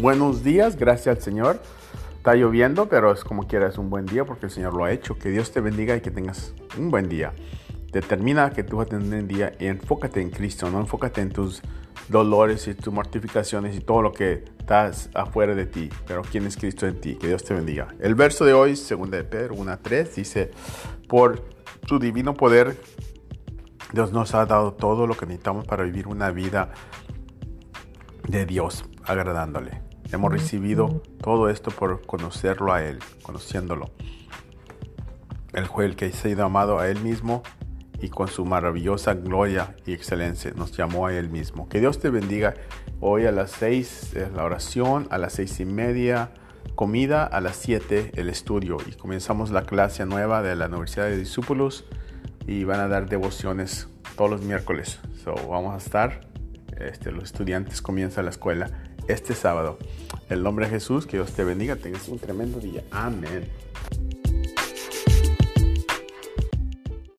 Buenos días, gracias al Señor. Está lloviendo, pero es como quiera, es un buen día porque el Señor lo ha hecho. Que Dios te bendiga y que tengas un buen día. Determina que tú vas a tener un día y enfócate en Cristo, no enfócate en tus dolores y tus mortificaciones y todo lo que estás afuera de ti, pero quién es Cristo en ti, que Dios te bendiga. El verso de hoy, 2 de Pedro 1.3, dice, por su divino poder, Dios nos ha dado todo lo que necesitamos para vivir una vida de Dios, agradándole. Hemos recibido todo esto por conocerlo a Él, conociéndolo. El juez que ha sido amado a Él mismo y con su maravillosa gloria y excelencia nos llamó a Él mismo. Que Dios te bendiga hoy a las seis la oración, a las seis y media comida, a las siete el estudio y comenzamos la clase nueva de la Universidad de Discípulos y van a dar devociones todos los miércoles. So, vamos a estar, este, los estudiantes comienzan la escuela este sábado. El nombre de Jesús, que Dios te bendiga, tengas un tremendo día. Amén.